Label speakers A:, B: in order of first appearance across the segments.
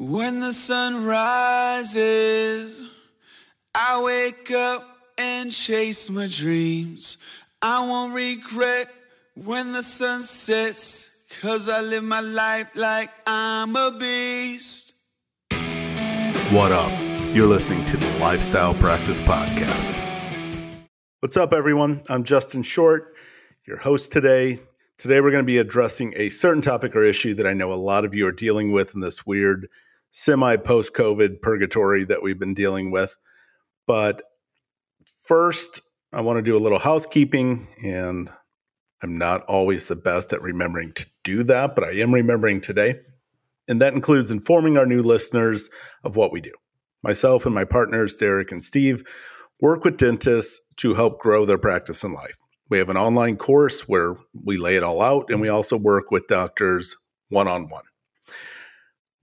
A: When the sun rises, I wake up and chase my dreams. I won't regret when the sun sets, cause I live my life like I'm a beast.
B: What up? You're listening to the Lifestyle Practice Podcast. What's up, everyone? I'm Justin Short, your host today. Today, we're going to be addressing a certain topic or issue that I know a lot of you are dealing with in this weird semi post COVID purgatory that we've been dealing with. But first, I want to do a little housekeeping, and I'm not always the best at remembering to do that, but I am remembering today. And that includes informing our new listeners of what we do. Myself and my partners, Derek and Steve, work with dentists to help grow their practice in life. We have an online course where we lay it all out, and we also work with doctors one on one.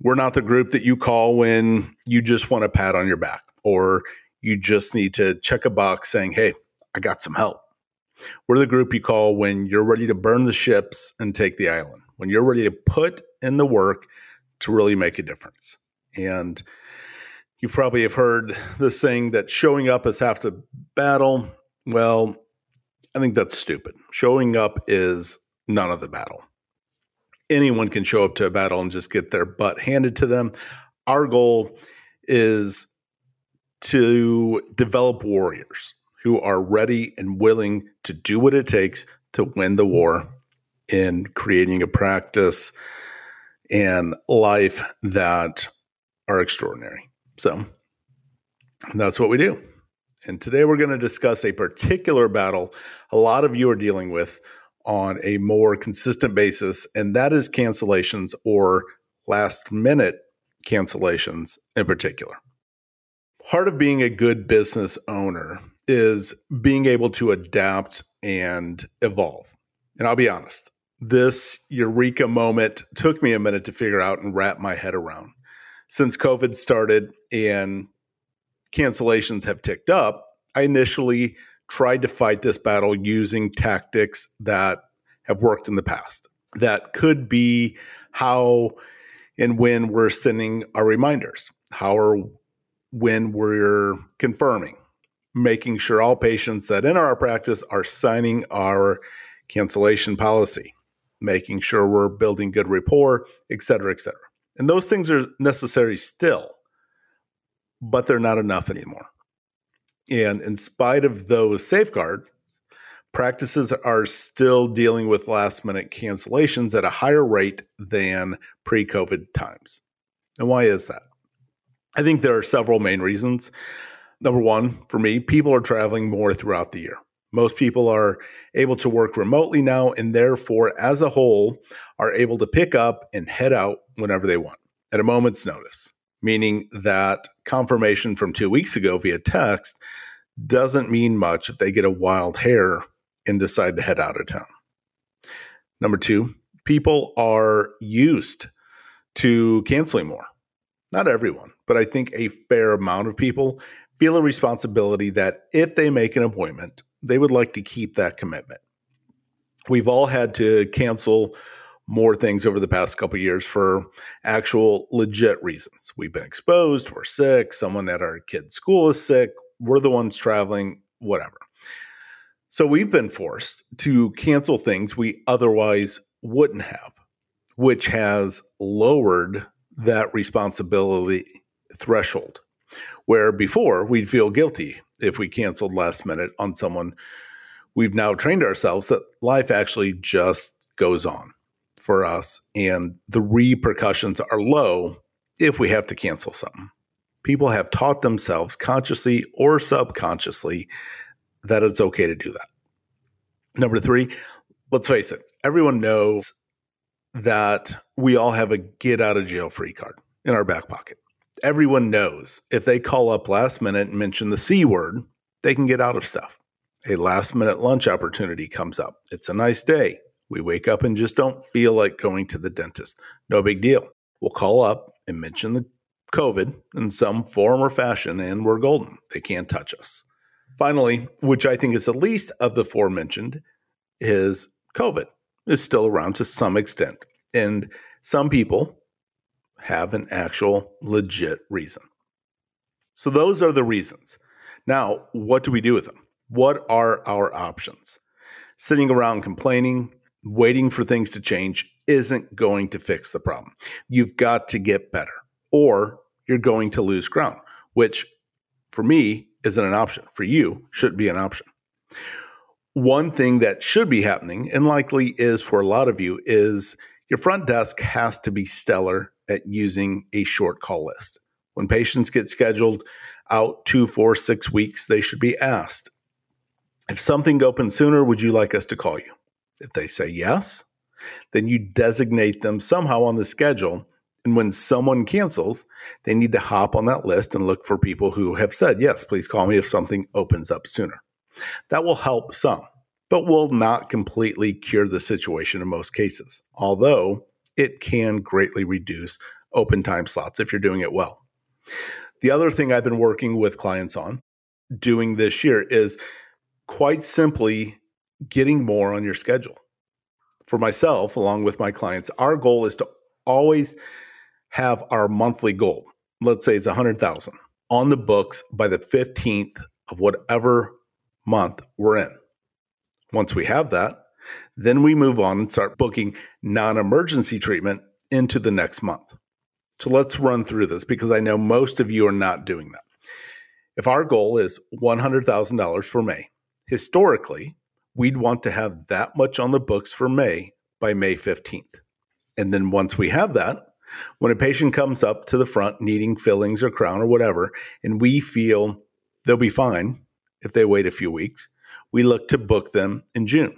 B: We're not the group that you call when you just want a pat on your back or you just need to check a box saying, Hey, I got some help. We're the group you call when you're ready to burn the ships and take the island, when you're ready to put in the work to really make a difference. And you probably have heard the saying that showing up is half the battle. Well, I think that's stupid. Showing up is none of the battle anyone can show up to a battle and just get their butt handed to them. Our goal is to develop warriors who are ready and willing to do what it takes to win the war in creating a practice and life that are extraordinary. So that's what we do. And today we're going to discuss a particular battle a lot of you are dealing with on a more consistent basis, and that is cancellations or last minute cancellations in particular. Part of being a good business owner is being able to adapt and evolve. And I'll be honest, this eureka moment took me a minute to figure out and wrap my head around. Since COVID started and cancellations have ticked up, I initially tried to fight this battle using tactics that have worked in the past. That could be how and when we're sending our reminders, how or when we're confirming, making sure all patients that enter our practice are signing our cancellation policy, making sure we're building good rapport, et cetera, et cetera. And those things are necessary still, but they're not enough anymore. And in spite of those safeguards, practices are still dealing with last minute cancellations at a higher rate than pre COVID times. And why is that? I think there are several main reasons. Number one, for me, people are traveling more throughout the year. Most people are able to work remotely now, and therefore, as a whole, are able to pick up and head out whenever they want at a moment's notice meaning that confirmation from two weeks ago via text doesn't mean much if they get a wild hair and decide to head out of town. Number two, people are used to canceling more. Not everyone, but I think a fair amount of people feel a responsibility that if they make an appointment, they would like to keep that commitment. We've all had to cancel more things over the past couple years for actual legit reasons. We've been exposed, we're sick, someone at our kid's school is sick, we're the ones traveling, whatever. So we've been forced to cancel things we otherwise wouldn't have, which has lowered that responsibility threshold. Where before we'd feel guilty if we canceled last minute on someone, we've now trained ourselves that life actually just goes on for us and the repercussions are low if we have to cancel something. People have taught themselves consciously or subconsciously that it's okay to do that. Number three, let's face it, everyone knows that we all have a get out of jail free card in our back pocket. Everyone knows if they call up last minute and mention the C word, they can get out of stuff. A last minute lunch opportunity comes up. It's a nice day. We wake up and just don't feel like going to the dentist. No big deal. We'll call up and mention the COVID in some form or fashion, and we're golden. They can't touch us. Finally, which I think is the least of the forementioned, is COVID is still around to some extent. And some people have an actual legit reason. So, those are the reasons. Now, what do we do with them? What are our options? Sitting around complaining, waiting for things to change isn't going to fix the problem. You've got to get better, or you're going to lose ground, which for me isn't an option. For you, should be an option. One thing that should be happening, and likely is for a lot of you, is your front desk has to be stellar at using a short call list. When patients get scheduled out two, four, six weeks, they should be asked, if something opens sooner, would you like us to call you? If they say yes, then you designate them somehow on the schedule. And when someone cancels, they need to hop on that list and look for people who have said, yes, please call me if something opens up sooner. That will help some, but will not completely cure the situation in most cases, although it can greatly reduce open time slots if you're doing it well. The other thing I've been working with clients on doing this year is quite simply getting more on your schedule. For myself, along with my clients, our goal is to always have our monthly goal. Let's say it's 100,000 on the books by the 15th of whatever month we're in. Once we have that, then we move on and start booking non emergency treatment into the next month. So let's run through this because I know most of you are not doing that. If our goal is $100,000 for May, historically, we'd want to have that much on the books for May by May 15th. And then once we have that, when a patient comes up to the front needing fillings or crown or whatever, and we feel they'll be fine if they wait a few weeks, we look to book them in June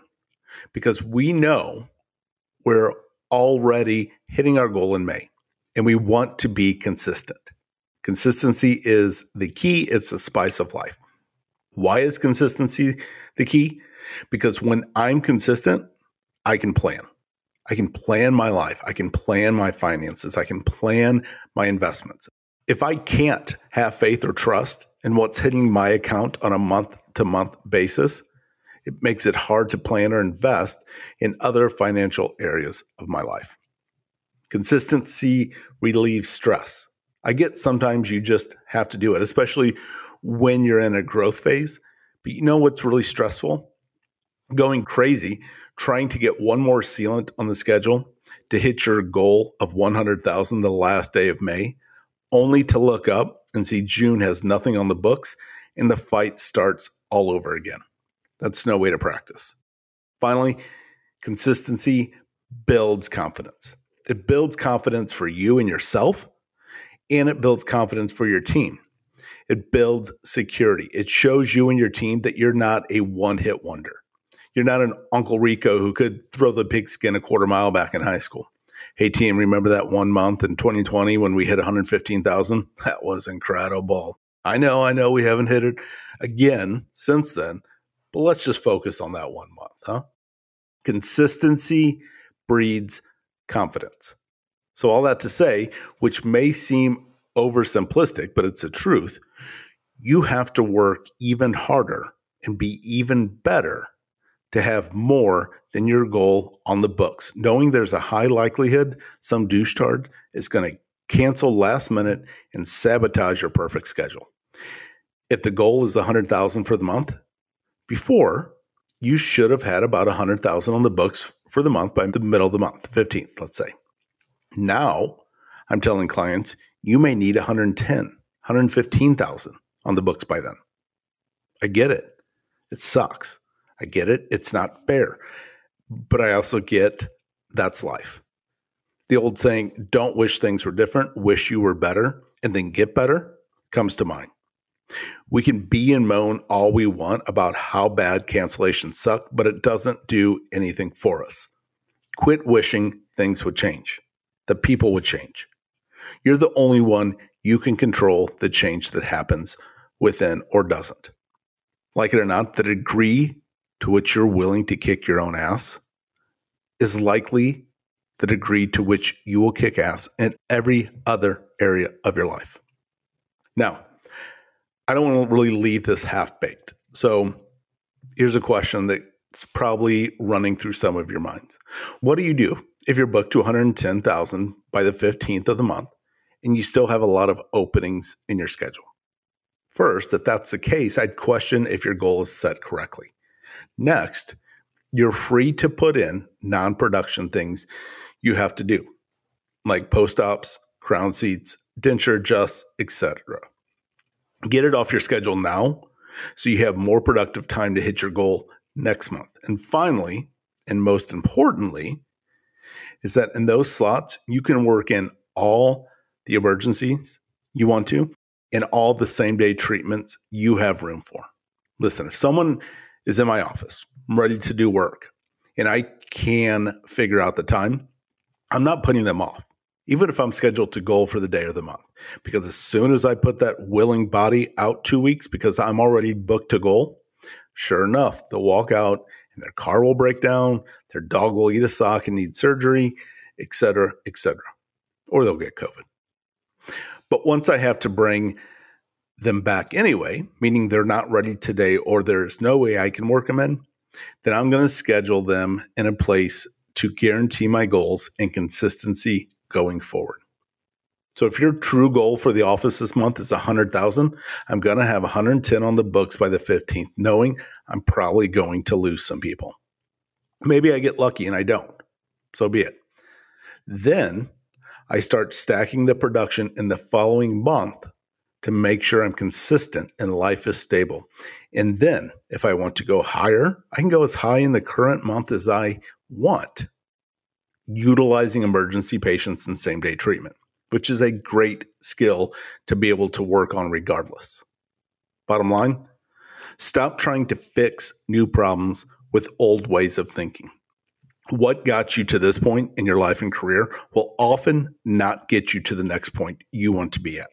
B: because we know we're already hitting our goal in May and we want to be consistent. Consistency is the key, it's the spice of life. Why is consistency the key? Because when I'm consistent, I can plan. I can plan my life. I can plan my finances. I can plan my investments. If I can't have faith or trust in what's hitting my account on a month to month basis, it makes it hard to plan or invest in other financial areas of my life. Consistency relieves stress. I get sometimes you just have to do it, especially when you're in a growth phase. But you know what's really stressful? Going crazy, trying to get one more sealant on the schedule to hit your goal of 100,000 the last day of May, only to look up and see June has nothing on the books and the fight starts all over again. That's no way to practice. Finally, consistency builds confidence. It builds confidence for you and yourself, and it builds confidence for your team. It builds security. It shows you and your team that you're not a one hit wonder. You're not an Uncle Rico who could throw the pigskin a quarter mile back in high school. Hey, team, remember that one month in 2020 when we hit 115,000? That was incredible. I know, I know we haven't hit it again since then, but let's just focus on that one month, huh? Consistency breeds confidence. So, all that to say, which may seem oversimplistic, but it's the truth, you have to work even harder and be even better to have more than your goal on the books, knowing there's a high likelihood some douche-tard is going to cancel last minute and sabotage your perfect schedule. If the goal is 100,000 for the month, before you should have had about 100,000 on the books for the month by the middle of the month, 15th, let's say. Now, I'm telling clients you may need 110, 115,000 on the books by then. I get it. It sucks. I get it. It's not fair. But I also get that's life. The old saying, don't wish things were different, wish you were better, and then get better comes to mind. We can be and moan all we want about how bad cancellations suck, but it doesn't do anything for us. Quit wishing things would change the people would change. You're the only one you can control the change that happens within or doesn't. Like it or not, the degree to which you're willing to kick your own ass is likely the degree to which you will kick ass in every other area of your life. Now, I don't want to really leave this half baked. So here's a question that's probably running through some of your minds What do you do if you're booked to 110,000 by the 15th of the month and you still have a lot of openings in your schedule. First, if that's the case, I'd question if your goal is set correctly. Next, you're free to put in non production things you have to do, like post ops, crown seats, denture adjusts, etc. Get it off your schedule now so you have more productive time to hit your goal next month. And finally, and most importantly, is that in those slots, you can work in all the emergencies you want to and all the same day treatments you have room for. Listen, if someone is in my office, I'm ready to do work, and I can figure out the time, I'm not putting them off, even if I'm scheduled to go for the day or the month. Because as soon as I put that willing body out two weeks because I'm already booked to goal, sure enough, they'll walk out and their car will break down, their dog will eat a sock and need surgery, etc., etc. Or they'll get COVID. But once I have to bring them back anyway, meaning they're not ready today or there's no way I can work them in, then I'm going to schedule them in a place to guarantee my goals and consistency going forward. So if your true goal for the office this month is 100,000, I'm going to have 110 on the books by the 15th, knowing I'm probably going to lose some people. Maybe I get lucky and I don't. So be it. Then I start stacking the production in the following month to make sure I'm consistent and life is stable. And then if I want to go higher, I can go as high in the current month as I want, utilizing emergency patients and same day treatment, which is a great skill to be able to work on regardless. Bottom line, stop trying to fix new problems with old ways of thinking what got you to this point in your life and career will often not get you to the next point you want to be at.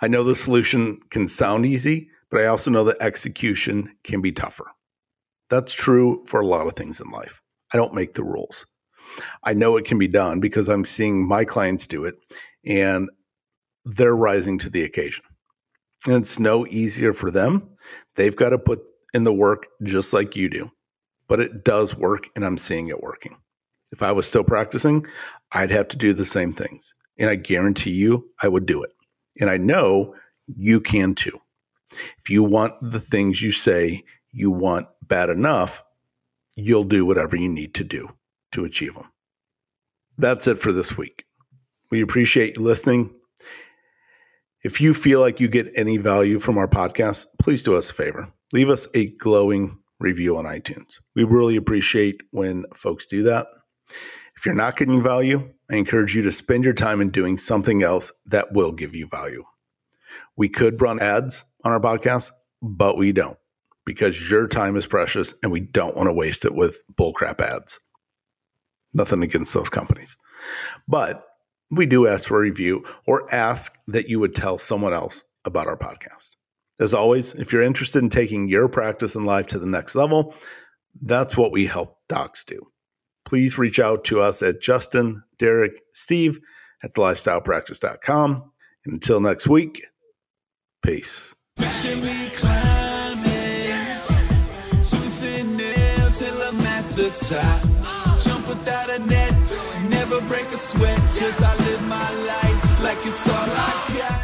B: I know the solution can sound easy, but I also know that execution can be tougher. That's true for a lot of things in life. I don't make the rules. I know it can be done because I'm seeing my clients do it and they're rising to the occasion. And it's no easier for them. They've got to put in the work just like you do but it does work and I'm seeing it working. If I was still practicing, I'd have to do the same things. And I guarantee you I would do it. And I know you can too. If you want the things you say you want bad enough, you'll do whatever you need to do to achieve them. That's it for this week. We appreciate you listening. If you feel like you get any value from our podcast, please do us a favor. Leave us a glowing review on iTunes. We really appreciate when folks do that. If you're not getting value, I encourage you to spend your time in doing something else that will give you value. We could run ads on our podcast, but we don't because your time is precious and we don't want to waste it with bullcrap ads. Nothing against those companies. But we do ask for a review or ask that you would tell someone else about our podcast. As always, if you're interested in taking your practice in life to the next level, that's what we help docs do. Please reach out to us at Justin, Derek, Steve at thelifestylepractice.com. And until next week, peace. Jump without a net, never break a sweat, cause I live my life like it's all I.